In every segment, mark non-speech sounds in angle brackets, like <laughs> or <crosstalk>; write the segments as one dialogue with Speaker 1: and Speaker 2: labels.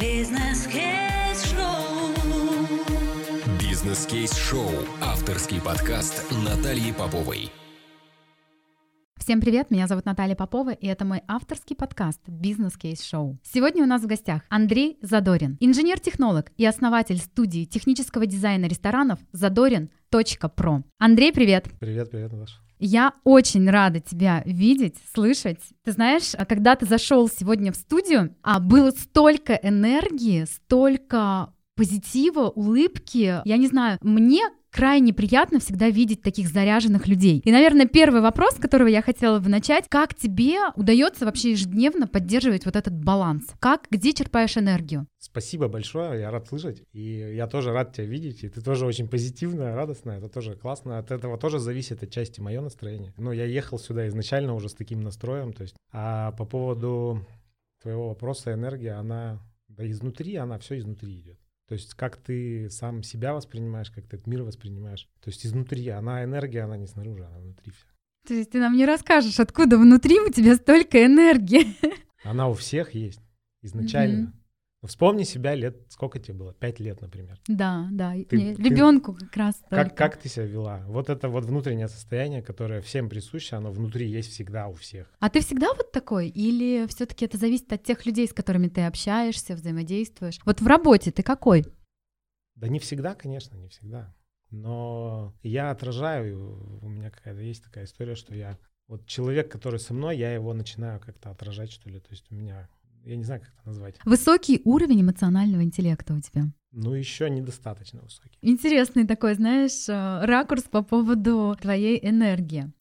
Speaker 1: Бизнес-кейс-шоу.
Speaker 2: Бизнес-кейс-шоу. Авторский подкаст Натальи Поповой.
Speaker 3: Всем привет, меня зовут Наталья Попова, и это мой авторский подкаст «Бизнес-кейс-шоу». Сегодня у нас в гостях Андрей Задорин, инженер-технолог и основатель студии технического дизайна ресторанов «Задорин.про». Андрей, привет!
Speaker 4: Привет, привет, Наташа.
Speaker 3: Я очень рада тебя видеть, слышать. Ты знаешь, а когда ты зашел сегодня в студию, а было столько энергии, столько позитива, улыбки. Я не знаю, мне крайне приятно всегда видеть таких заряженных людей. И, наверное, первый вопрос, с которого я хотела бы начать, как тебе удается вообще ежедневно поддерживать вот этот баланс? Как, где черпаешь энергию?
Speaker 4: Спасибо большое, я рад слышать. И я тоже рад тебя видеть. И ты тоже очень позитивная, радостная. Это тоже классно. От этого тоже зависит отчасти мое настроение. Но я ехал сюда изначально уже с таким настроем. То есть, а по поводу твоего вопроса энергия, она да изнутри, она все изнутри идет. То есть как ты сам себя воспринимаешь, как ты этот мир воспринимаешь. То есть изнутри, она энергия, она не снаружи, она внутри вся.
Speaker 3: То есть ты нам не расскажешь, откуда внутри у тебя столько энергии?
Speaker 4: Она у всех есть изначально. Ну, Вспомни себя лет, сколько тебе было? Пять лет, например.
Speaker 3: Да, да.
Speaker 4: Ты-
Speaker 3: не,
Speaker 4: ты-
Speaker 3: ребенку как раз.
Speaker 4: Как,
Speaker 3: только.
Speaker 4: как ты себя вела? Вот это вот внутреннее состояние, которое всем присуще, оно внутри есть всегда у всех.
Speaker 3: А ты всегда вот такой? Или все-таки это зависит от тех людей, с которыми ты общаешься, взаимодействуешь? Вот в работе ты какой?
Speaker 4: Да не всегда, конечно, не всегда. Но я отражаю, у меня какая-то есть такая история, что я... Вот человек, который со мной, я его начинаю как-то отражать, что ли. То есть у меня... Я не знаю, как это назвать.
Speaker 3: Высокий уровень эмоционального интеллекта у тебя.
Speaker 4: Ну, еще недостаточно высокий.
Speaker 3: Интересный такой, знаешь, э, ракурс по поводу твоей энергии.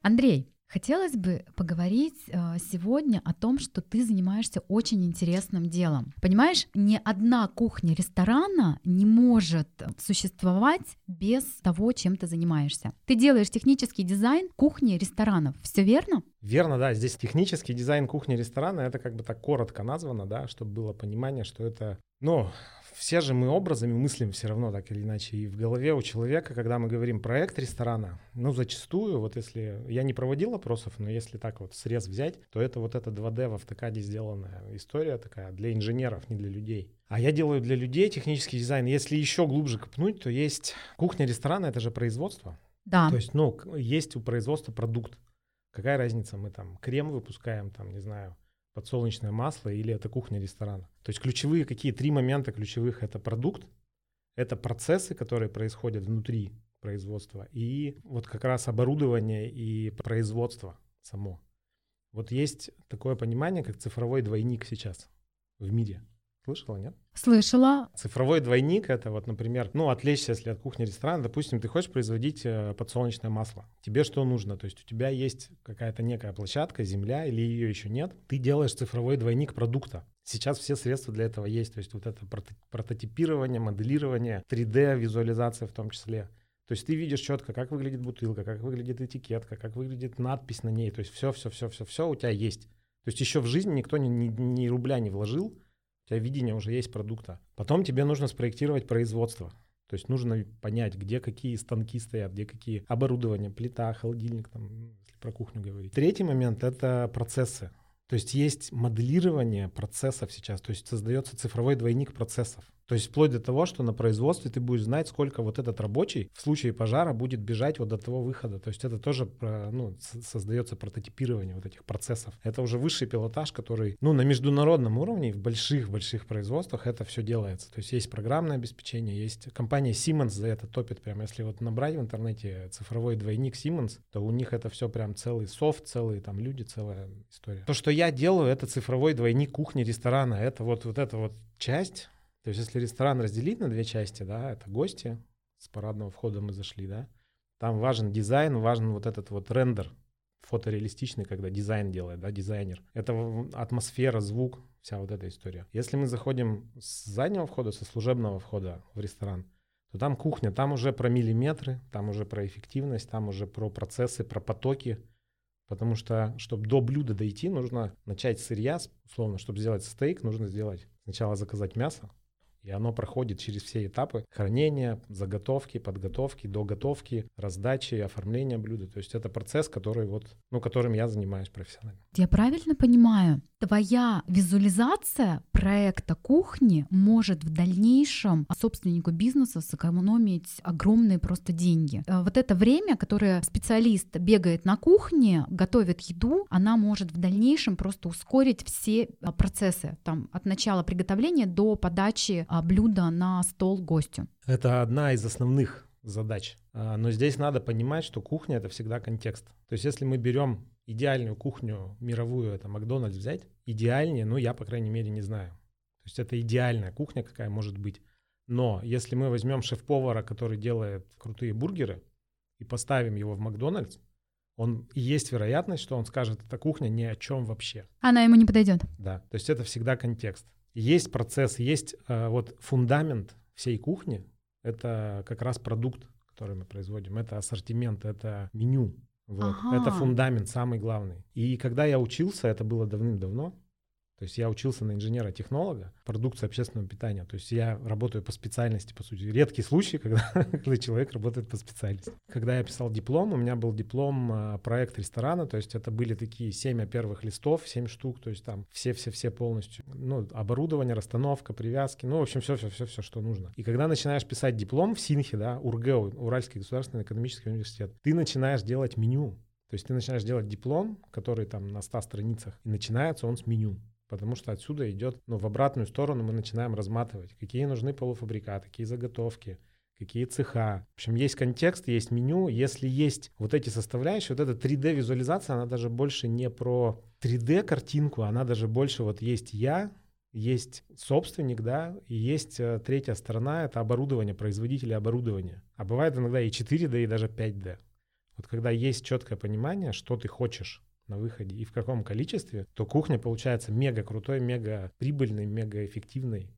Speaker 3: Андрей, хотелось бы поговорить э, сегодня о том, что ты занимаешься очень интересным делом. Понимаешь, ни одна кухня ресторана не может существовать без того, чем ты занимаешься. Ты делаешь технический дизайн кухни ресторанов, все верно?
Speaker 4: Верно, да. Здесь технический дизайн кухни-ресторана, это как бы так коротко названо, да, чтобы было понимание, что это, ну, все же мы образами мыслим все равно так или иначе. И в голове у человека, когда мы говорим проект ресторана, ну, зачастую, вот если... Я не проводил опросов, но если так вот срез взять, то это вот эта 2D в автокаде сделанная история такая для инженеров, не для людей. А я делаю для людей технический дизайн. Если еще глубже копнуть, то есть кухня ресторана — это же производство.
Speaker 3: Да.
Speaker 4: То есть, ну, есть у производства продукт. Какая разница, мы там крем выпускаем, там, не знаю, подсолнечное масло или это кухня ресторана. То есть ключевые, какие три момента ключевых? Это продукт, это процессы, которые происходят внутри производства, и вот как раз оборудование и производство само. Вот есть такое понимание, как цифровой двойник сейчас в мире. Слышала, нет?
Speaker 3: Слышала.
Speaker 4: Цифровой двойник это вот, например, ну, отвлечься, если от кухни ресторана, допустим, ты хочешь производить э, подсолнечное масло. Тебе что нужно? То есть у тебя есть какая-то некая площадка, земля, или ее еще нет. Ты делаешь цифровой двойник продукта. Сейчас все средства для этого есть. То есть вот это прото- прототипирование, моделирование, 3D-визуализация в том числе. То есть ты видишь четко, как выглядит бутылка, как выглядит этикетка, как выглядит надпись на ней. То есть все, все, все, все, все у тебя есть. То есть еще в жизни никто ни, ни- ни рубля не вложил, тебя видение уже есть продукта. Потом тебе нужно спроектировать производство. То есть нужно понять, где какие станки стоят, где какие оборудования, плита, холодильник, там, если про кухню говорить. Третий момент — это процессы. То есть есть моделирование процессов сейчас, то есть создается цифровой двойник процессов. То есть вплоть до того, что на производстве ты будешь знать, сколько вот этот рабочий в случае пожара будет бежать вот до того выхода. То есть это тоже ну, создается прототипирование вот этих процессов. Это уже высший пилотаж, который, ну, на международном уровне, в больших-больших производствах это все делается. То есть есть программное обеспечение, есть компания Siemens за это топит прям. Если вот набрать в интернете цифровой двойник Siemens, то у них это все прям целый софт, целые там люди, целая история. То, что я делаю, это цифровой двойник кухни ресторана. Это вот, вот эта вот часть, то есть если ресторан разделить на две части, да, это гости, с парадного входа мы зашли, да, там важен дизайн, важен вот этот вот рендер фотореалистичный, когда дизайн делает, да, дизайнер. Это атмосфера, звук, вся вот эта история. Если мы заходим с заднего входа, со служебного входа в ресторан, то там кухня, там уже про миллиметры, там уже про эффективность, там уже про процессы, про потоки. Потому что, чтобы до блюда дойти, нужно начать с сырья, условно, чтобы сделать стейк, нужно сделать сначала заказать мясо, И оно проходит через все этапы хранения, заготовки, подготовки, доготовки, раздачи, оформления блюда. То есть это процесс, который вот, ну, которым я занимаюсь профессионально.
Speaker 3: Я правильно понимаю, твоя визуализация проекта кухни может в дальнейшем собственнику бизнеса сэкономить огромные просто деньги. Э, вот это время, которое специалист бегает на кухне, готовит еду, она может в дальнейшем просто ускорить все а, процессы, там, от начала приготовления до подачи а, блюда на стол гостю.
Speaker 4: Это одна из основных задач. А, но здесь надо понимать, что кухня — это всегда контекст. То есть если мы берем идеальную кухню мировую, это Макдональдс взять, идеальнее, ну, я, по крайней мере, не знаю. То есть это идеальная кухня, какая может быть. Но если мы возьмем шеф-повара, который делает крутые бургеры, и поставим его в Макдональдс, он есть вероятность, что он скажет, эта кухня ни о чем вообще.
Speaker 3: Она ему не подойдет.
Speaker 4: Да, то есть это всегда контекст. Есть процесс, есть э, вот фундамент всей кухни, это как раз продукт, который мы производим, это ассортимент, это меню. Вот. Ага. Это фундамент самый главный. И когда я учился, это было давным-давно, то есть я учился на инженера-технолога, продукции общественного питания. То есть я работаю по специальности, по сути. Редкий случай, <laughs> когда, когда человек работает по специальности. Когда я писал диплом, у меня был диплом а, проект ресторана, то есть это были такие семь первых листов, семь штук, то есть там все-все-все полностью. Ну, оборудование, расстановка, привязки, ну, в общем, все-все-все, что нужно. И когда начинаешь писать диплом в СИНХе, да, УрГЭУ, Уральский государственный экономический университет, ты начинаешь делать меню. То есть ты начинаешь делать диплом, который там на 100 страницах, и начинается он с меню потому что отсюда идет, ну, в обратную сторону мы начинаем разматывать, какие нужны полуфабрикаты, какие заготовки, какие цеха. В общем, есть контекст, есть меню. Если есть вот эти составляющие, вот эта 3D-визуализация, она даже больше не про 3D-картинку, она даже больше вот есть я, есть собственник, да, и есть э, третья сторона, это оборудование, производители оборудования. А бывает иногда и 4D, и даже 5D. Вот когда есть четкое понимание, что ты хочешь на выходе и в каком количестве, то кухня получается мега крутой, мега прибыльной, мега эффективной.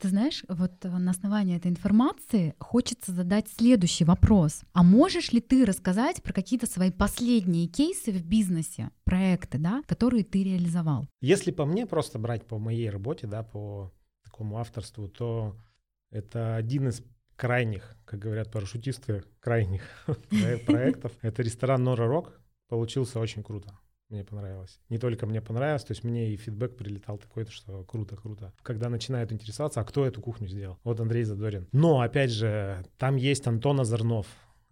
Speaker 3: Ты знаешь, вот э, на основании этой информации хочется задать следующий вопрос. А можешь ли ты рассказать про какие-то свои последние кейсы в бизнесе, проекты, да, которые ты реализовал?
Speaker 4: Если по мне просто брать по моей работе, да, по такому авторству, то это один из крайних, как говорят парашютисты, крайних <laughs> проектов. Это ресторан Нора Рок. Получился очень круто мне понравилось. Не только мне понравилось, то есть мне и фидбэк прилетал такой, что круто, круто. Когда начинают интересоваться, а кто эту кухню сделал? Вот Андрей Задорин. Но, опять же, там есть Антон Озорнов,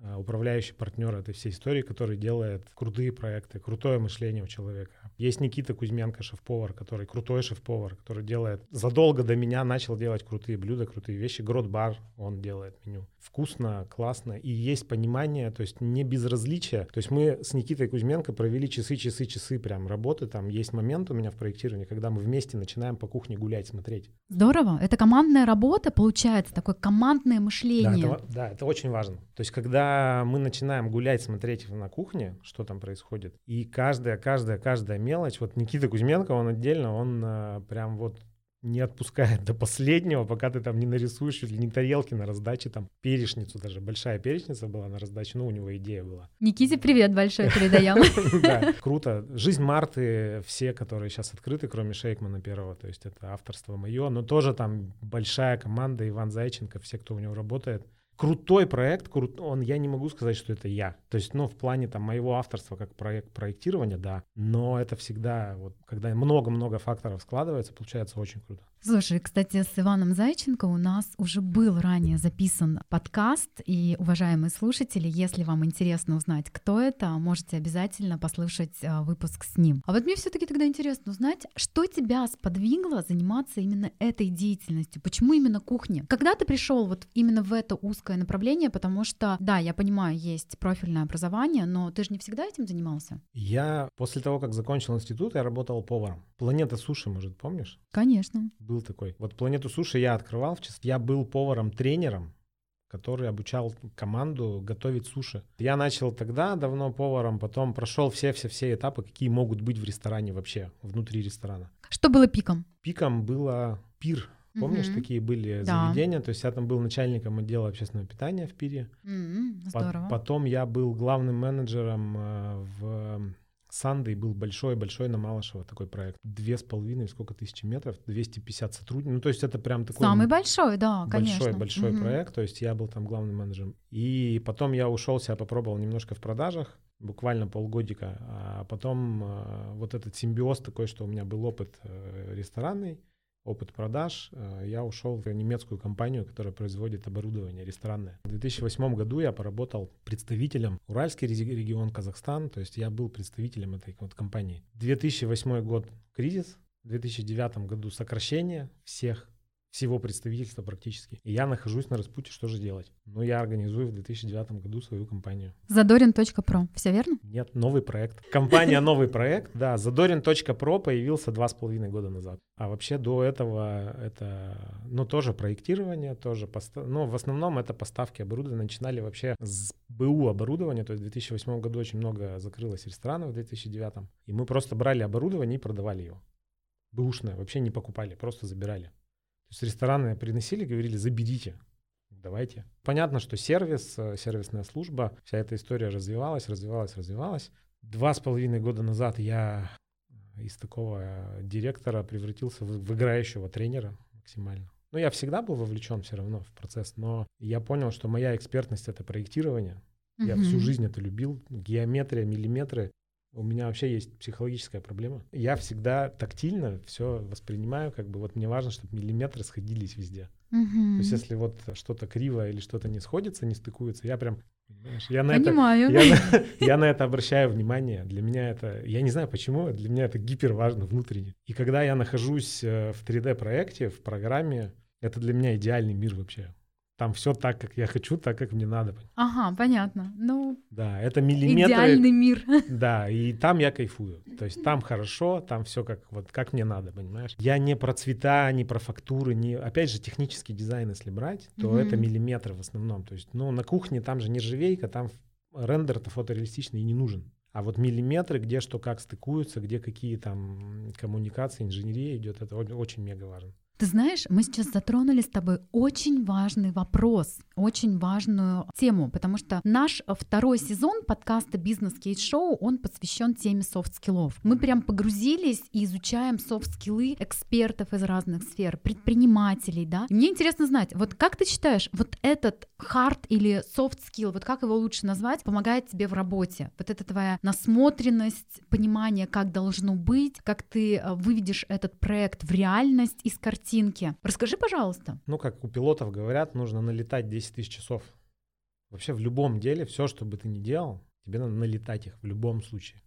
Speaker 4: а, управляющий партнер этой всей истории, который делает крутые проекты, крутое мышление у человека. Есть Никита Кузьменко, шеф-повар, который крутой шеф-повар, который делает... Задолго до меня начал делать крутые блюда, крутые вещи. Грот-бар он делает меню. Вкусно, классно. И есть понимание, то есть не безразличие. То есть мы с Никитой Кузьменко провели часы, часы, часы прям работы. Там есть момент у меня в проектировании, когда мы вместе начинаем по кухне гулять, смотреть.
Speaker 3: Здорово. Это командная работа, получается, такое командное мышление.
Speaker 4: Да, это, да, это очень важно. То есть когда мы начинаем гулять, смотреть на кухне, что там происходит, и каждая, каждая, каждая мелочь. Вот Никита Кузьменко, он отдельно, он а, прям вот не отпускает до последнего, пока ты там не нарисуешь чуть ли не тарелки на раздаче, там перечницу даже, большая перечница была на раздаче, ну, у него идея была.
Speaker 3: Никите привет большой передаем. <laughs>
Speaker 4: Да, круто. Жизнь Марты, все, которые сейчас открыты, кроме Шейкмана первого, то есть это авторство мое, но тоже там большая команда, Иван Зайченко, все, кто у него работает, крутой проект, крут, он, я не могу сказать, что это я. То есть, ну, в плане там моего авторства как проект проектирования, да, но это всегда, вот, когда много-много факторов складывается, получается очень круто.
Speaker 3: Слушай, кстати, с Иваном Зайченко у нас уже был ранее записан подкаст, и, уважаемые слушатели, если вам интересно узнать, кто это, можете обязательно послушать а, выпуск с ним. А вот мне все таки тогда интересно узнать, что тебя сподвигло заниматься именно этой деятельностью, почему именно кухня? Когда ты пришел вот именно в это узкое направление, потому что, да, я понимаю, есть профильное образование, но ты же не всегда этим занимался?
Speaker 4: Я после того, как закончил институт, я работал поваром. Планета суши, может, помнишь?
Speaker 3: Конечно
Speaker 4: был такой. Вот планету суши я открывал, я был поваром-тренером, который обучал команду готовить суши. Я начал тогда давно поваром, потом прошел все-все-все этапы, какие могут быть в ресторане вообще, внутри ресторана.
Speaker 3: Что было пиком?
Speaker 4: Пиком было пир. Помнишь, угу. такие были да. заведения? То есть я там был начальником отдела общественного питания в пире.
Speaker 3: Mm, здорово.
Speaker 4: По- потом я был главным менеджером э, в Сандой был большой-большой на Малышево такой проект. Две с половиной, сколько тысяч метров, 250 сотрудников. Ну, то есть это прям такой...
Speaker 3: Самый большой, да, конечно.
Speaker 4: Большой-большой проект, то есть я был там главным менеджером. И потом я ушел, себя попробовал немножко в продажах, буквально полгодика, а потом э, вот этот симбиоз такой, что у меня был опыт э, ресторанный, опыт продаж, э, я ушел в немецкую компанию, которая производит оборудование ресторанное. В 2008 году я поработал представителем Уральский регион Казахстан, то есть я был представителем этой вот компании. 2008 год кризис, в 2009 году сокращение всех всего представительства практически. И я нахожусь на распутье, что же делать? Ну, я организую в 2009 году свою компанию.
Speaker 3: Задорин.про, все верно?
Speaker 4: Нет, новый проект. Компания <laughs> «Новый проект», да, Задорин.про появился два с половиной года назад. А вообще до этого это, ну, тоже проектирование, тоже, постав... ну, в основном это поставки оборудования. Начинали вообще с БУ оборудования, то есть в 2008 году очень много закрылось ресторанов в 2009. И мы просто брали оборудование и продавали его. Бэушное, вообще не покупали, просто забирали. Есть рестораны приносили, говорили, заберите, давайте. Понятно, что сервис, э, сервисная служба, вся эта история развивалась, развивалась, развивалась. Два с половиной года назад я из такого директора превратился в, в играющего тренера максимально. Ну, я всегда был вовлечен все равно в процесс, но я понял, что моя экспертность — это проектирование. Я всю жизнь это любил. Геометрия, миллиметры. У меня вообще есть психологическая проблема. Я всегда тактильно все воспринимаю, как бы вот мне важно, чтобы миллиметры сходились везде.
Speaker 3: Угу.
Speaker 4: То есть если вот что-то криво или что-то не сходится, не стыкуется, я прям Понимаешь? Я на,
Speaker 3: Понимаю.
Speaker 4: это, я, на, <laughs> я на это обращаю внимание. Для меня это, я не знаю почему, для меня это гипер важно внутренне. И когда я нахожусь э, в 3D-проекте, в программе, это для меня идеальный мир вообще. Там все так, как я хочу, так, как мне надо.
Speaker 3: Ага, понятно. Ну,
Speaker 4: да, это миллиметры.
Speaker 3: Идеальный мир. <laughs>
Speaker 4: Да, и там я кайфую. То есть там хорошо, там все как вот как мне надо, понимаешь? Я не про цвета, не про фактуры, не опять же технический дизайн, если брать, то mm-hmm. это миллиметры в основном. То есть, ну на кухне там же нержавейка, там рендер-то фотореалистичный и не нужен. А вот миллиметры, где что как стыкуются, где какие там коммуникации, инженерия идет, это очень мега важно.
Speaker 3: Ты знаешь, мы сейчас затронули с тобой очень важный вопрос, очень важную тему, потому что наш второй сезон подкаста «Бизнес Кейс Шоу», он посвящен теме софт-скиллов. Мы прям погрузились и изучаем софт-скиллы экспертов из разных сфер, предпринимателей, да. И мне интересно знать, вот как ты считаешь, вот этот хард или софт-скилл, вот как его лучше назвать, помогает тебе в работе? Вот это твоя насмотренность, понимание, как должно быть, как ты э, выведешь этот проект в реальность из картины, картинки. Расскажи, пожалуйста.
Speaker 4: Ну, как у пилотов говорят, нужно налетать 10 тысяч часов. Вообще в любом деле, все, что бы ты ни делал, тебе надо налетать их в любом случае.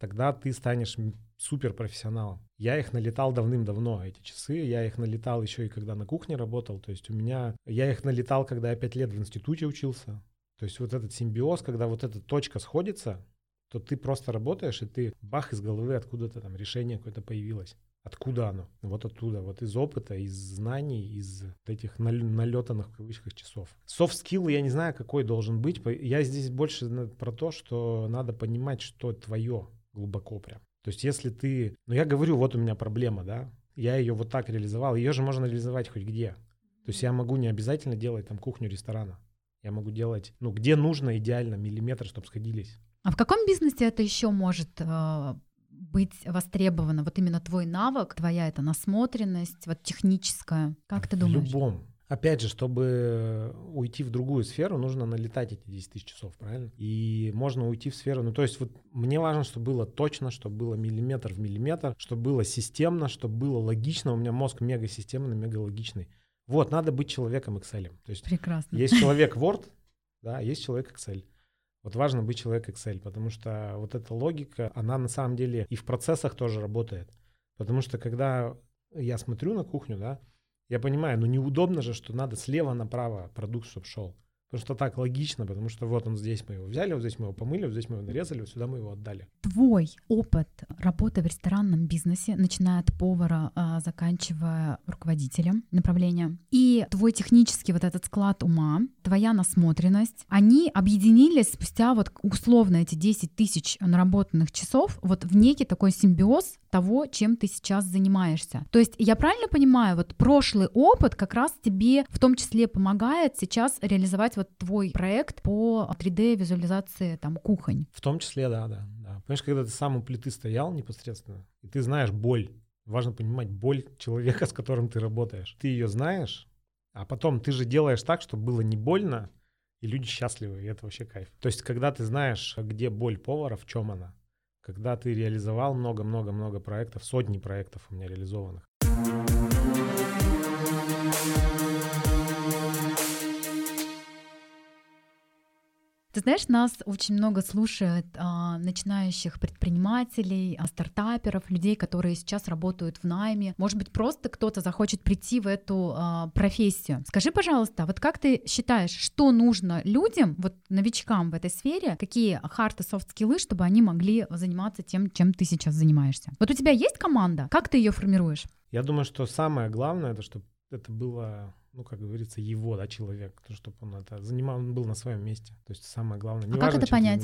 Speaker 4: Тогда ты станешь суперпрофессионалом. Я их налетал давным-давно, эти часы. Я их налетал еще и когда на кухне работал. То есть у меня... Я их налетал, когда я пять лет в институте учился. То есть вот этот симбиоз, когда вот эта точка сходится, то ты просто работаешь, и ты бах из головы откуда-то там решение какое-то появилось. Откуда оно? Вот оттуда, вот из опыта, из знаний, из этих налетанных в кавычках часов. Soft skill я не знаю, какой должен быть. Я здесь больше про то, что надо понимать, что твое глубоко прям. То есть если ты... Ну я говорю, вот у меня проблема, да, я ее вот так реализовал, ее же можно реализовать хоть где. То есть я могу не обязательно делать там кухню ресторана. Я могу делать, ну, где нужно идеально миллиметр, чтобы сходились.
Speaker 3: А в каком бизнесе это еще может э, быть востребовано? Вот именно твой навык, твоя эта насмотренность, вот техническая. Как ты думаешь?
Speaker 4: В любом. Опять же, чтобы уйти в другую сферу, нужно налетать эти 10 тысяч часов, правильно? И можно уйти в сферу, ну то есть вот мне важно, чтобы было точно, чтобы было миллиметр в миллиметр, чтобы было системно, чтобы было логично. У меня мозг мега системный, мега логичный. Вот, надо быть человеком Excel. То есть
Speaker 3: Прекрасно.
Speaker 4: Есть человек <laughs> Word, да, есть человек Excel. Вот важно быть человек Excel, потому что вот эта логика, она на самом деле и в процессах тоже работает. Потому что когда я смотрю на кухню, да, я понимаю, ну неудобно же, что надо слева направо продукт, чтобы шел. Потому что так логично, потому что вот он здесь мы его взяли, вот здесь мы его помыли, вот здесь мы его нарезали, вот сюда мы его отдали.
Speaker 3: Твой опыт работы в ресторанном бизнесе, начиная от повара, а, заканчивая руководителем направления, и твой технический вот этот склад ума, твоя насмотренность, они объединились спустя вот условно эти 10 тысяч наработанных часов вот в некий такой симбиоз того, чем ты сейчас занимаешься. То есть я правильно понимаю, вот прошлый опыт как раз тебе в том числе помогает сейчас реализовать вот твой проект по 3D-визуализации там кухонь.
Speaker 4: В том числе, да, да. да. Понимаешь, когда ты сам у плиты стоял непосредственно, и ты знаешь боль, важно понимать боль человека, <laughs> с которым ты работаешь. Ты ее знаешь, а потом ты же делаешь так, чтобы было не больно, и люди счастливы, и это вообще кайф. То есть, когда ты знаешь, где боль повара, в чем она, когда ты реализовал много-много-много проектов, сотни проектов у меня реализованных.
Speaker 3: Ты знаешь, нас очень много слушает а, начинающих предпринимателей, а, стартаперов, людей, которые сейчас работают в найме. Может быть, просто кто-то захочет прийти в эту а, профессию. Скажи, пожалуйста, вот как ты считаешь, что нужно людям, вот новичкам в этой сфере, какие хард и софт скиллы, чтобы они могли заниматься тем, чем ты сейчас занимаешься? Вот у тебя есть команда? Как ты ее формируешь?
Speaker 4: Я думаю, что самое главное, это чтобы это было ну, как говорится, его, да, человек, чтобы он это занимал, он был на своем месте. То есть самое главное. Не
Speaker 3: а
Speaker 4: важно,
Speaker 3: как это понять?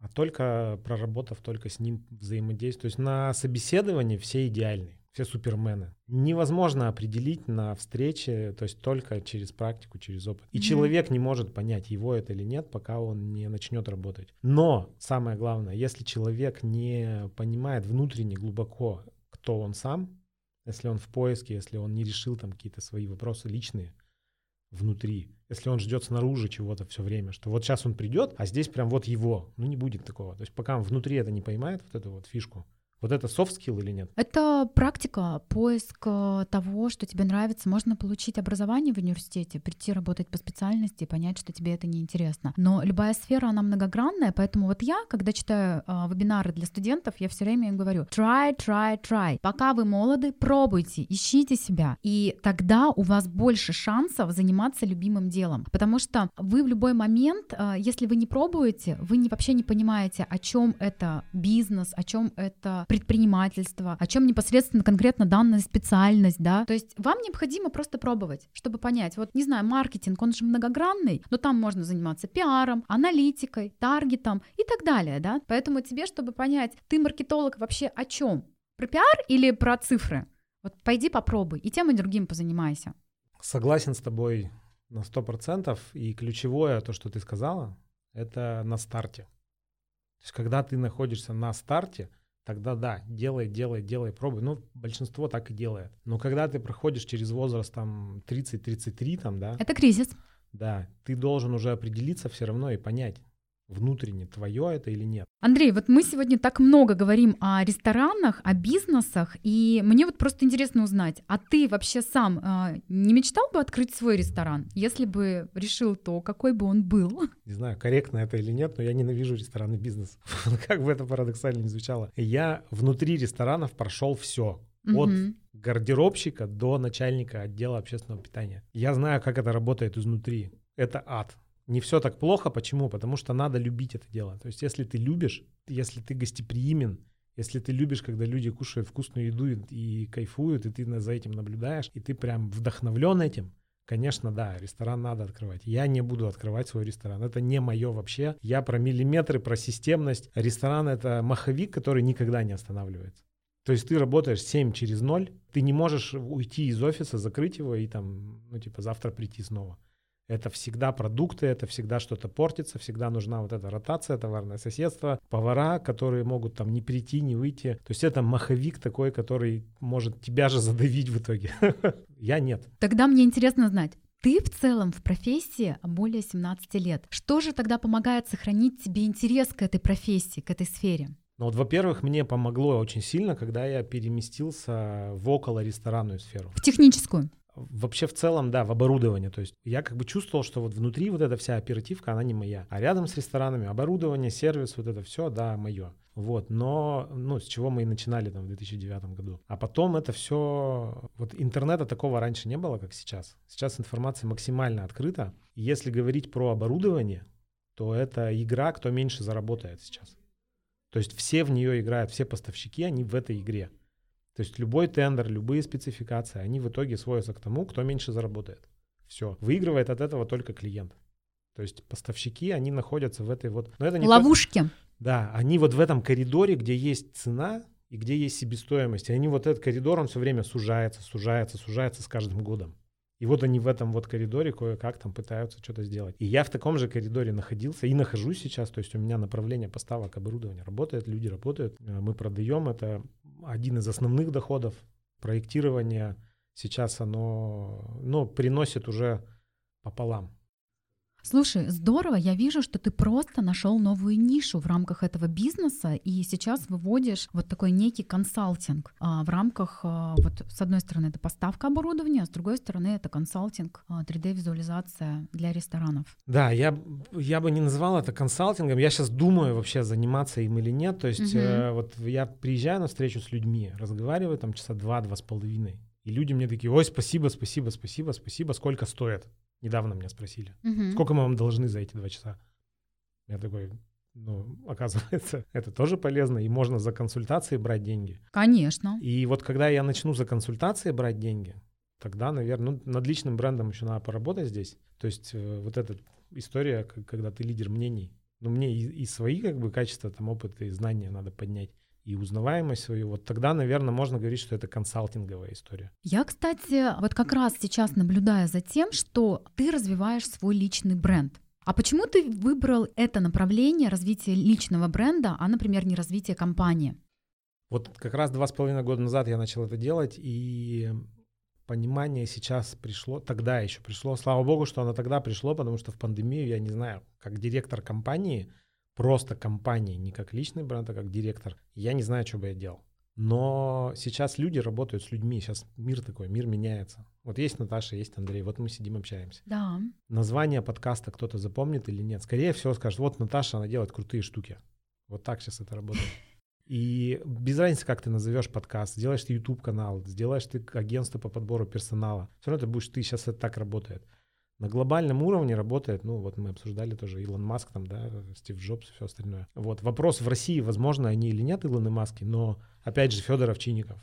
Speaker 4: а только проработав только с ним взаимодействие. То есть на собеседовании все идеальны, все супермены. Невозможно определить на встрече, то есть только через практику, через опыт. И mm-hmm. человек не может понять, его это или нет, пока он не начнет работать. Но самое главное, если человек не понимает внутренне глубоко, кто он сам, если он в поиске, если он не решил там какие-то свои вопросы личные внутри, если он ждет снаружи чего-то все время, что вот сейчас он придет, а здесь прям вот его, ну не будет такого. То есть пока он внутри это не поймает, вот эту вот фишку, вот это soft skill или нет?
Speaker 3: Это практика, поиск э, того, что тебе нравится. Можно получить образование в университете, прийти работать по специальности и понять, что тебе это неинтересно. Но любая сфера, она многогранная, поэтому вот я, когда читаю э, вебинары для студентов, я все время им говорю try, try, try. Пока вы молоды, пробуйте, ищите себя. И тогда у вас больше шансов заниматься любимым делом. Потому что вы в любой момент, э, если вы не пробуете, вы не, вообще не понимаете, о чем это бизнес, о чем это предпринимательства, о чем непосредственно конкретно данная специальность, да. То есть вам необходимо просто пробовать, чтобы понять, вот, не знаю, маркетинг, он же многогранный, но там можно заниматься пиаром, аналитикой, таргетом и так далее, да. Поэтому тебе, чтобы понять, ты маркетолог вообще о чем? Про пиар или про цифры? Вот пойди попробуй и тем и другим позанимайся.
Speaker 4: Согласен с тобой на сто процентов. И ключевое, то, что ты сказала, это на старте. То есть, когда ты находишься на старте, тогда да, делай, делай, делай, пробуй. Ну, большинство так и делает. Но когда ты проходишь через возраст там 30-33, там, да.
Speaker 3: Это кризис.
Speaker 4: Да, ты должен уже определиться все равно и понять, внутренне, твое это или нет.
Speaker 3: Андрей, вот мы сегодня так много говорим о ресторанах, о бизнесах, и мне вот просто интересно узнать, а ты вообще сам э, не мечтал бы открыть свой ресторан? Если бы решил, то какой бы он был? <laughs>
Speaker 4: Не знаю, корректно это или нет, но я ненавижу ресторанный бизнес. <laughs> как бы это парадоксально не звучало. Я внутри ресторанов прошел все. От гардеробщика до начальника отдела общественного питания. Я знаю, как это работает изнутри. Это ад не все так плохо. Почему? Потому что надо любить это дело. То есть если ты любишь, если ты гостеприимен, если ты любишь, когда люди кушают вкусную еду и, и кайфуют, и ты за этим наблюдаешь, и ты прям вдохновлен этим, Конечно, да, ресторан надо открывать. Я не буду открывать свой ресторан. Это не мое вообще. Я про миллиметры, про системность. Ресторан — это маховик, который никогда не останавливается. То есть ты работаешь 7 через 0, ты не можешь уйти из офиса, закрыть его и там, ну типа завтра прийти снова. Это всегда продукты, это всегда что-то портится, всегда нужна вот эта ротация, товарное соседство, повара, которые могут там не прийти, не выйти. То есть это маховик такой, который может тебя же задавить в итоге. <laughs> Я нет.
Speaker 3: Тогда мне интересно знать, ты в целом в профессии более 17 лет. Что же тогда помогает сохранить тебе интерес к этой профессии, к этой сфере?
Speaker 4: Ну вот, во-первых, мне помогло очень сильно, когда я переместился в около ресторанную сферу.
Speaker 3: В техническую?
Speaker 4: Вообще в целом, да, в оборудование. То есть я как бы чувствовал, что вот внутри вот эта вся оперативка, она не моя. А рядом с ресторанами оборудование, сервис, вот это все, да, мое. Вот, но, ну, с чего мы и начинали там в 2009 году. А потом это все, вот интернета такого раньше не было, как сейчас. Сейчас информация максимально открыта. Если говорить про оборудование, то это игра, кто меньше заработает сейчас. То есть все в нее играют, все поставщики, они в этой игре. То есть любой тендер, любые спецификации, они в итоге сводятся к тому, кто меньше заработает. Все. Выигрывает от этого только клиент. То есть поставщики, они находятся в этой вот...
Speaker 3: Но это не Ловушке. То...
Speaker 4: Да, они вот в этом коридоре, где есть цена и где есть себестоимость. И они вот этот коридор, он все время сужается, сужается, сужается с каждым годом. И вот они в этом вот коридоре кое-как там пытаются что-то сделать. И я в таком же коридоре находился и нахожусь сейчас. То есть у меня направление поставок оборудования работает, люди работают, э, мы продаем. Это один из основных доходов. Проектирование сейчас оно ну, приносит уже пополам.
Speaker 3: Слушай, здорово, я вижу, что ты просто нашел новую нишу в рамках этого бизнеса и сейчас выводишь вот такой некий консалтинг а, в рамках, а, вот с одной стороны это поставка оборудования, а с другой стороны это консалтинг, а, 3D-визуализация для ресторанов.
Speaker 4: Да, я, я бы не назвал это консалтингом, я сейчас думаю вообще заниматься им или нет, то есть угу. э, вот я приезжаю на встречу с людьми, разговариваю там часа два-два с половиной, и люди мне такие, ой, спасибо, спасибо, спасибо, спасибо, сколько стоит? Недавно меня спросили, угу. сколько мы вам должны за эти два часа? Я такой, ну, <laughs> оказывается, это тоже полезно, и можно за консультации брать деньги.
Speaker 3: Конечно.
Speaker 4: И вот когда я начну за консультации брать деньги, тогда, наверное, ну, над личным брендом еще надо поработать здесь. То есть э, вот эта история, когда ты лидер мнений, ну, мне и, и свои как бы качества, там, опыт и знания надо поднять и узнаваемость свою, вот тогда, наверное, можно говорить, что это консалтинговая история.
Speaker 3: Я, кстати, вот как раз сейчас наблюдаю за тем, что ты развиваешь свой личный бренд. А почему ты выбрал это направление развития личного бренда, а, например, не развития компании?
Speaker 4: Вот как раз два с половиной года назад я начал это делать, и понимание сейчас пришло, тогда еще пришло. Слава богу, что оно тогда пришло, потому что в пандемию, я не знаю, как директор компании, просто компании, не как личный бренд, а как директор, я не знаю, что бы я делал. Но сейчас люди работают с людьми, сейчас мир такой, мир меняется. Вот есть Наташа, есть Андрей, вот мы сидим, общаемся.
Speaker 3: Да.
Speaker 4: Название подкаста кто-то запомнит или нет? Скорее всего скажет, вот Наташа, она делает крутые штуки. Вот так сейчас это работает. <laughs> И без разницы, как ты назовешь подкаст, сделаешь ты YouTube канал, сделаешь ты агентство по подбору персонала, все равно это будешь ты, сейчас это так работает. На глобальном уровне работает, ну вот мы обсуждали тоже Илон Маск, там, да, Стив Джобс и все остальное. Вот вопрос в России, возможно, они или нет Илоны Маски, но опять же Федор Овчинников,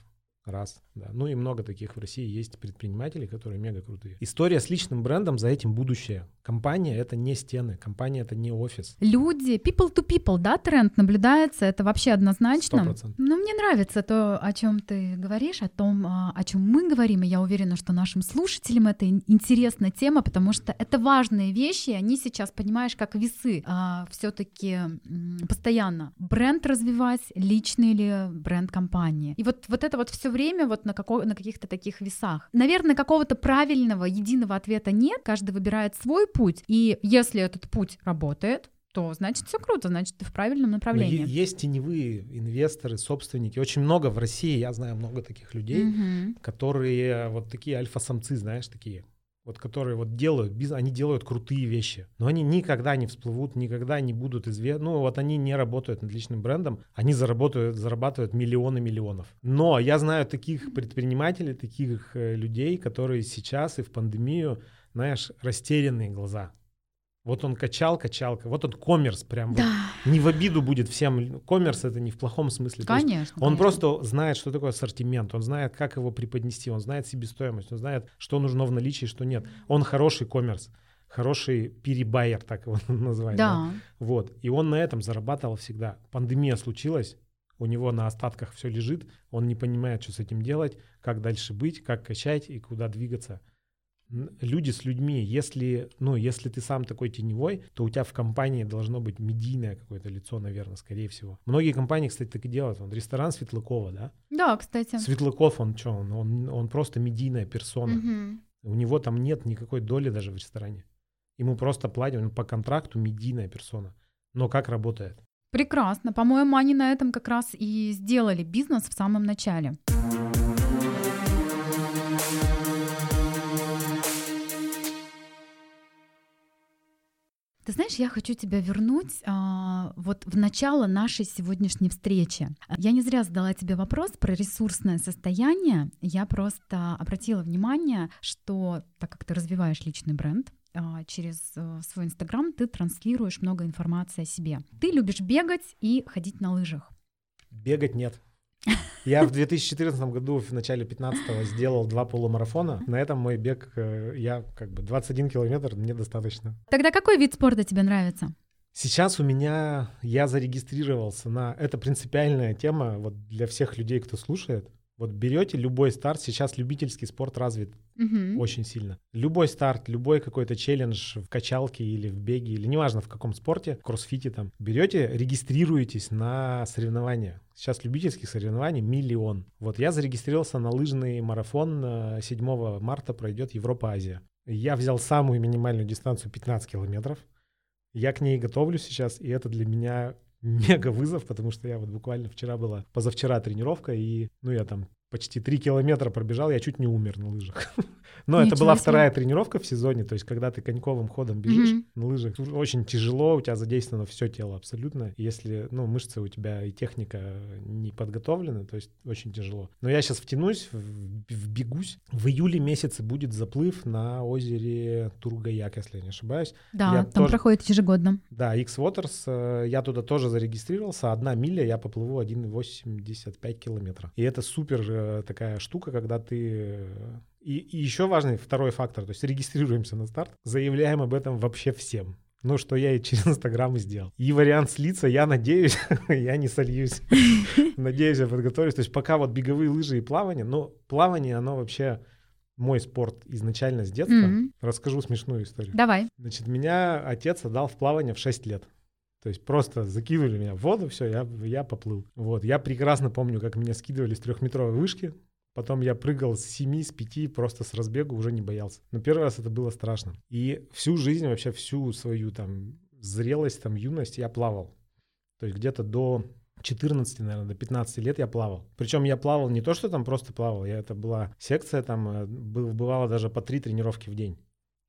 Speaker 4: Раз, да. Ну и много таких в России есть предпринимателей, которые мега крутые. История с личным брендом, за этим будущее. Компания — это не стены, компания — это не офис.
Speaker 3: Люди, people to people, да, тренд наблюдается, это вообще однозначно.
Speaker 4: 100%.
Speaker 3: Но мне нравится то, о чем ты говоришь, о том, а, о чем мы говорим, и я уверена, что нашим слушателям это интересная тема, потому что это важные вещи, они сейчас, понимаешь, как весы, а, все-таки постоянно. Бренд развивать, личный или бренд компании. И вот, вот это вот все время вот на, како- на каких-то таких весах. Наверное, какого-то правильного, единого ответа нет, каждый выбирает свой путь, и если этот путь работает, то значит все круто, значит ты в правильном направлении. Но
Speaker 4: есть теневые инвесторы, собственники. Очень много в России, я знаю много таких людей, угу. которые вот такие альфа-самцы, знаешь, такие вот которые вот делают, они делают крутые вещи, но они никогда не всплывут, никогда не будут известны, ну вот они не работают над личным брендом, они заработают, зарабатывают миллионы миллионов. Но я знаю таких предпринимателей, таких э, людей, которые сейчас и в пандемию, знаешь, растерянные глаза. Вот он качал, качалка, вот он коммерс прям. Да. Вот, не в обиду будет всем. Коммерс это не в плохом смысле.
Speaker 3: Конечно.
Speaker 4: он
Speaker 3: конечно.
Speaker 4: просто знает, что такое ассортимент, он знает, как его преподнести, он знает себестоимость, он знает, что нужно в наличии, что нет. Он хороший коммерс, хороший перебайер, так его <laughs> называют. Да. да. Вот. И он на этом зарабатывал всегда. Пандемия случилась, у него на остатках все лежит, он не понимает, что с этим делать, как дальше быть, как качать и куда двигаться люди с людьми. Если, ну, если ты сам такой теневой, то у тебя в компании должно быть медийное какое-то лицо, наверное, скорее всего. Многие компании, кстати, так и делают. Он ресторан Светлакова, да?
Speaker 3: Да, кстати.
Speaker 4: Светлаков, он что? Он, он, он просто медийная персона. Угу. У него там нет никакой доли даже в ресторане. Ему просто платят, он по контракту медийная персона. Но как работает?
Speaker 3: Прекрасно. По-моему, они на этом как раз и сделали бизнес в самом начале. Ты знаешь, я хочу тебя вернуть а, вот в начало нашей сегодняшней встречи. Я не зря задала тебе вопрос про ресурсное состояние. Я просто обратила внимание, что так как ты развиваешь личный бренд, а, через а, свой инстаграм ты транслируешь много информации о себе. Ты любишь бегать и ходить на лыжах.
Speaker 4: Бегать нет. Я в 2014 году, в начале 15-го, сделал два полумарафона. На этом мой бег, э, я как бы 21 километр, мне достаточно.
Speaker 3: Тогда какой вид спорта тебе нравится?
Speaker 4: Сейчас у меня, я зарегистрировался на, это принципиальная тема вот для всех людей, кто слушает. Вот берете любой старт, сейчас любительский спорт развит
Speaker 3: Мгм.
Speaker 4: очень сильно. Любой старт, любой какой-то челлендж в качалке или в беге, или неважно в каком спорте, в кроссфите там, берете, регистрируетесь на соревнования. Сейчас любительских соревнований миллион. Вот я зарегистрировался на лыжный марафон э, 7 марта пройдет Европа-Азия. Я взял самую минимальную дистанцию 15 километров. Я к ней готовлюсь сейчас, и это для меня мега вызов, потому что я вот буквально вчера была, позавчера тренировка, и ну я там почти 3 километра пробежал, я чуть не умер на лыжах. <laughs> Но это
Speaker 3: Ничего
Speaker 4: была
Speaker 3: себе.
Speaker 4: вторая тренировка в сезоне, то есть когда ты коньковым ходом бежишь
Speaker 3: Мгм.
Speaker 4: на лыжах, очень тяжело, у тебя задействовано все тело абсолютно. Если, ну, мышцы у тебя и техника не подготовлены, то есть очень тяжело. Но я сейчас втянусь, вбегусь. В июле месяце будет заплыв на озере Тургаяк, если я не ошибаюсь.
Speaker 3: Да,
Speaker 4: Я
Speaker 3: там
Speaker 4: тоже-
Speaker 3: проходит ежегодно.
Speaker 4: Да, X-Waters, э, я туда тоже зарегистрировался. Одна миля, я поплыву 1,85 километра. И это супер э, такая штука, когда ты... э, И, и еще важный второй фактор, то есть регистрируемся на старт, заявляем об этом вообще всем. Ну, что я и через Инстаграм и сделал. И вариант слиться, я надеюсь, <laughs> я не сольюсь. <laughs> Надеюсь, я подготовлюсь. То есть пока вот беговые лыжи и плавание, но плавание, оно вообще мой спорт изначально с детства. Расскажу смешную историю.
Speaker 3: Давай.
Speaker 4: Значит, меня отец отдал в плавание в 6 лет. То есть просто закинули меня в воду, все, я, я поплыл. Вот, я прекрасно помню, как меня скидывали с трехметровой вышки. Потом я прыгал с 7, с 5, просто с разбегу, уже не боялся. Но первый раз это было страшно. И всю жизнь, вообще всю свою там зрелость, там юность я плавал. То есть где-то до 14, наверное, до 15 лет я плавал. Причем я плавал не то, что там просто плавал, я, это была секция, там э, бывало даже по три тренировки в день.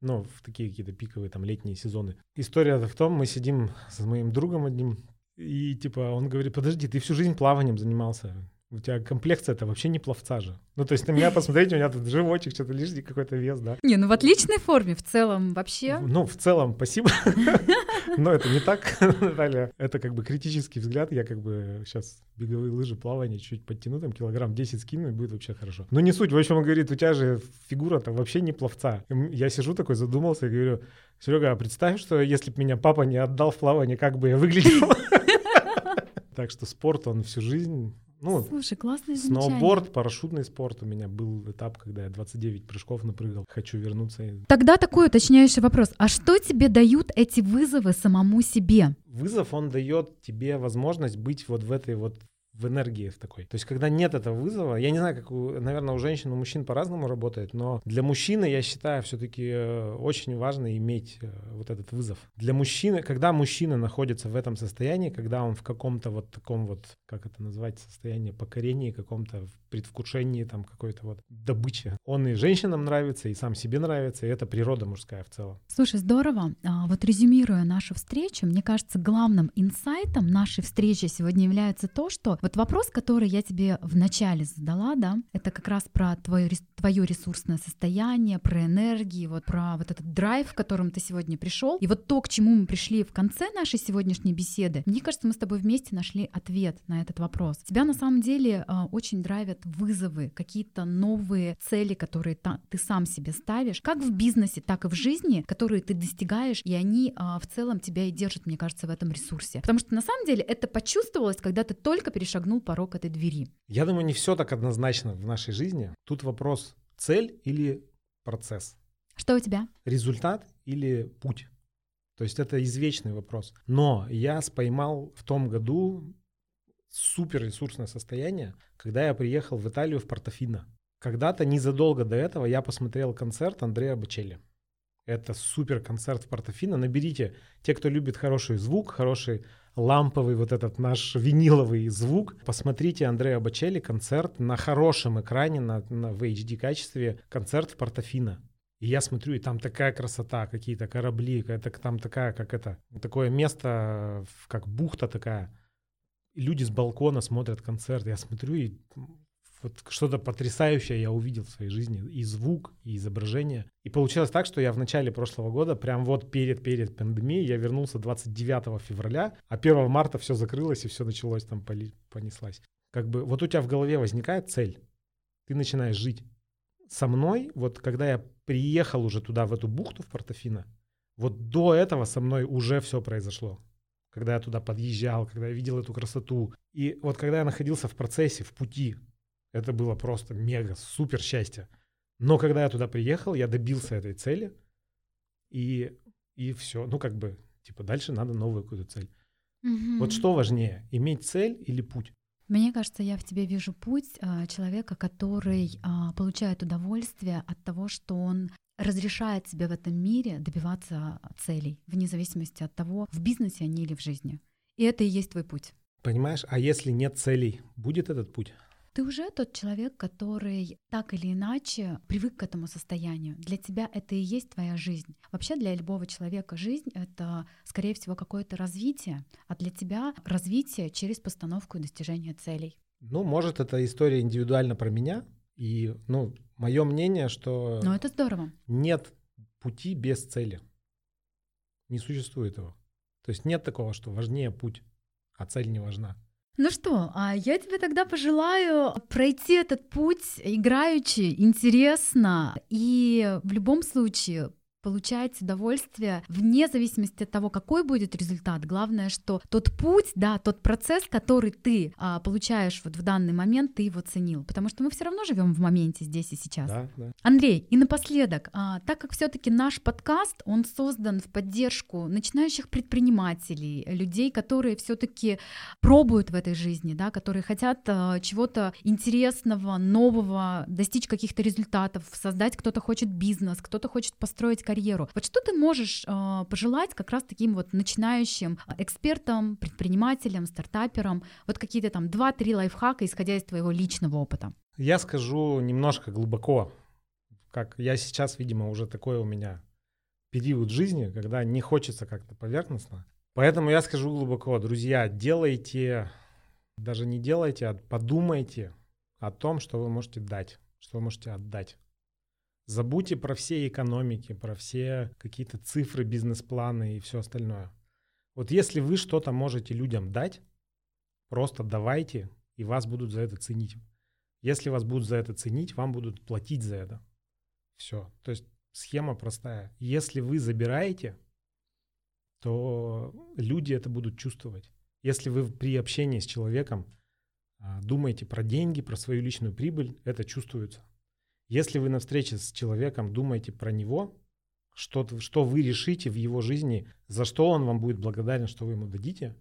Speaker 4: Ну, в такие какие-то пиковые там летние сезоны. История в том, мы сидим с моим другом одним, и типа он говорит, подожди, ты всю жизнь плаванием занимался. У тебя комплекция это вообще не пловца же. Ну, то есть на меня посмотрите, у меня тут животик, что-то лишний какой-то вес, да.
Speaker 3: Не, ну в отличной форме в целом вообще.
Speaker 4: Ну, в целом, спасибо. <laughs> Но это не так, <laughs> Наталья. Это как бы критический взгляд. Я как бы сейчас беговые лыжи, плавание чуть подтяну, там килограмм 10 скину, и будет вообще хорошо. Но не суть. В общем, он говорит, у тебя же фигура-то вообще не пловца. Я сижу такой, задумался и говорю, Серега, а представь, что если бы меня папа не отдал в плавание, как бы я выглядел? <laughs> Так что спорт, он всю жизнь... Ну,
Speaker 3: Слушай, классное замечание.
Speaker 4: сноуборд, парашютный спорт. У меня был этап, когда я 29 прыжков напрыгал. Хочу вернуться.
Speaker 3: Тогда такой уточняющий вопрос. А что тебе дают эти вызовы самому себе?
Speaker 4: Вызов, он дает тебе возможность быть вот в этой вот в энергии в такой. То есть, когда нет этого вызова, я не знаю, как, у, наверное, у женщин, у мужчин по-разному работает, но для мужчины, я считаю, все-таки очень важно иметь э, вот этот вызов. Для мужчины, когда мужчина находится в этом состоянии, когда он в каком-то вот таком вот, как это назвать, состоянии покорения, каком-то предвкушении там какой-то вот добычи, он и женщинам нравится, и сам себе нравится, и это природа мужская в целом.
Speaker 3: Слушай, здорово. А, вот резюмируя нашу встречу, мне кажется, главным инсайтом нашей встречи сегодня является то, что вот вопрос, который я тебе в начале задала, да, это как раз про твое, твое ресурсное состояние, про энергии, вот про вот этот драйв, в котором ты сегодня пришел. И вот то, к чему мы пришли в конце нашей сегодняшней беседы, мне кажется, мы с тобой вместе нашли ответ на этот вопрос. Тебя на самом деле а, очень драйвят вызовы, какие-то новые цели, которые ты сам себе ставишь, как в бизнесе, так и в жизни, которые ты достигаешь, и они а, в целом тебя и держат, мне кажется, в этом ресурсе. Потому что на самом деле это почувствовалось, когда ты только перешагнул порог этой двери.
Speaker 4: Я думаю, не все так однозначно в нашей жизни. Тут вопрос цель или процесс,
Speaker 3: Что у тебя?
Speaker 4: результат или путь. То есть это извечный вопрос. Но я споймал в том году супер ресурсное состояние, когда я приехал в Италию в Портофино. Когда-то незадолго до этого я посмотрел концерт Андреа Бочелли. Это супер концерт в Портофино. Наберите, те, кто любит хороший звук, хороший ламповый вот этот наш виниловый звук. Посмотрите Андреа Бочелли концерт на хорошем экране, на, на в HD качестве, концерт в Портофино. И я смотрю, и там такая красота, какие-то корабли, это там такая, как это, такое место, как бухта такая. Люди с балкона смотрят концерт. Я смотрю, и вот что-то потрясающее я увидел в своей жизни. И звук, и изображение. И получилось так, что я в начале прошлого года, прям вот перед-перед пандемией, я вернулся 29 февраля, а 1 марта все закрылось, и все началось там, понеслась. Как бы вот у тебя в голове возникает цель. Ты начинаешь жить. Со мной, вот когда я приехал уже туда, в эту бухту, в Портофино, вот до этого со мной уже все произошло. Когда я туда подъезжал, когда я видел эту красоту. И вот когда я находился в процессе, в пути, Это было просто мега, супер счастье. Но когда я туда приехал, я добился этой цели, и, и все. Ну, как бы, типа, дальше надо новую какую-то цель.
Speaker 3: Мгм.
Speaker 4: Вот что важнее, иметь цель или путь?
Speaker 3: Мне кажется, я в тебе вижу путь а, человека, который а, получает удовольствие от того, что он разрешает себе в этом мире добиваться целей, вне зависимости от того, в бизнесе они или в жизни. И это и есть твой путь.
Speaker 4: Понимаешь, а если нет целей, будет этот путь?
Speaker 3: Ты уже тот человек, который так или иначе привык к этому состоянию. Для тебя это и есть твоя жизнь. Вообще для любого человека жизнь — это, скорее всего, какое-то развитие, а для тебя развитие через постановку и достижение целей.
Speaker 4: Ну, может, эта история индивидуально про меня, и, ну, мое мнение, что
Speaker 3: Но это здорово.
Speaker 4: нет пути без цели. Не существует его. То есть нет такого, что важнее путь, а цель не важна.
Speaker 3: Ну что, а я тебе тогда пожелаю пройти этот путь играючи, интересно и в любом случае получать удовольствие вне зависимости от того, какой будет результат. Главное, что тот путь, да, тот процесс, который ты а, получаешь вот в данный момент, ты его ценил. Потому что мы все равно живем в моменте здесь и сейчас.
Speaker 4: Да, да.
Speaker 3: Андрей, и напоследок, а, так как все-таки наш подкаст, он создан в поддержку начинающих предпринимателей, людей, которые все-таки пробуют в этой жизни, да, которые хотят а, чего-то интересного, нового, достичь каких-то результатов, создать, кто-то хочет бизнес, кто-то хочет построить карьеру. Вот что ты можешь а, пожелать как раз таким вот начинающим а, экспертам, предпринимателям, стартаперам, вот какие-то там 2-3 лайфхака, исходя из твоего личного опыта?
Speaker 4: Я скажу немножко глубоко, как я сейчас, видимо, уже такой у меня период жизни, когда не хочется как-то поверхностно. Поэтому я скажу глубоко, друзья, делайте, даже не делайте, а подумайте о том, что вы можете дать, что вы можете отдать. Забудьте про все экономики, про все какие-то цифры, бизнес-планы и все остальное. Вот если вы что-то можете людям дать, просто давайте, и вас будут за это ценить. Если вас будут за это ценить, вам будут платить за это. Все. То есть схема простая. Если вы забираете, то люди это будут чувствовать. Если вы при общении с человеком а, думаете про деньги, про свою личную прибыль, это чувствуется. Если вы на встрече с человеком думаете про него, что, что вы решите в его жизни, за что он вам будет благодарен, что вы ему дадите,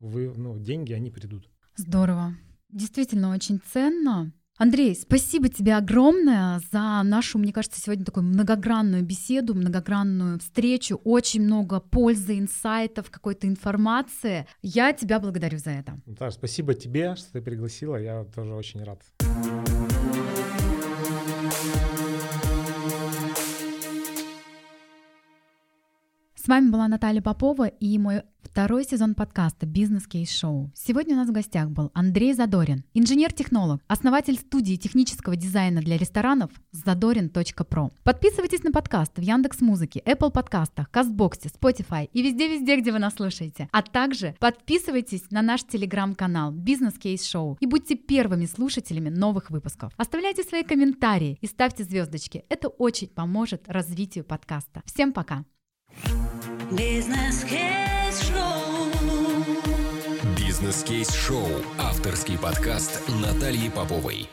Speaker 4: вы, ну, деньги, они придут.
Speaker 3: Здорово. Действительно очень ценно. Андрей, спасибо тебе огромное за нашу, мне кажется, сегодня такую многогранную беседу, многогранную встречу, очень много пользы, инсайтов, какой-то информации. Я тебя благодарю за это.
Speaker 4: Наташа, спасибо тебе, что ты пригласила, я тоже очень рад.
Speaker 3: С вами была Наталья Попова и мой второй сезон подкаста «Бизнес Кейс Шоу». Сегодня у нас в гостях был Андрей Задорин, инженер-технолог, основатель студии технического дизайна для ресторанов задорин.про. Подписывайтесь на подкаст в Яндекс Музыке, Apple подкастах, Кастбоксе, Spotify и везде-везде, где вы нас слушаете. А также подписывайтесь на наш телеграм-канал «Бизнес Кейс Шоу» и будьте первыми слушателями новых выпусков. Оставляйте свои комментарии и ставьте звездочки. Это очень поможет развитию подкаста. Всем пока!
Speaker 2: Бизнес-кейс-шоу. Бизнес-кейс-шоу. Авторский подкаст Натальи Поповой.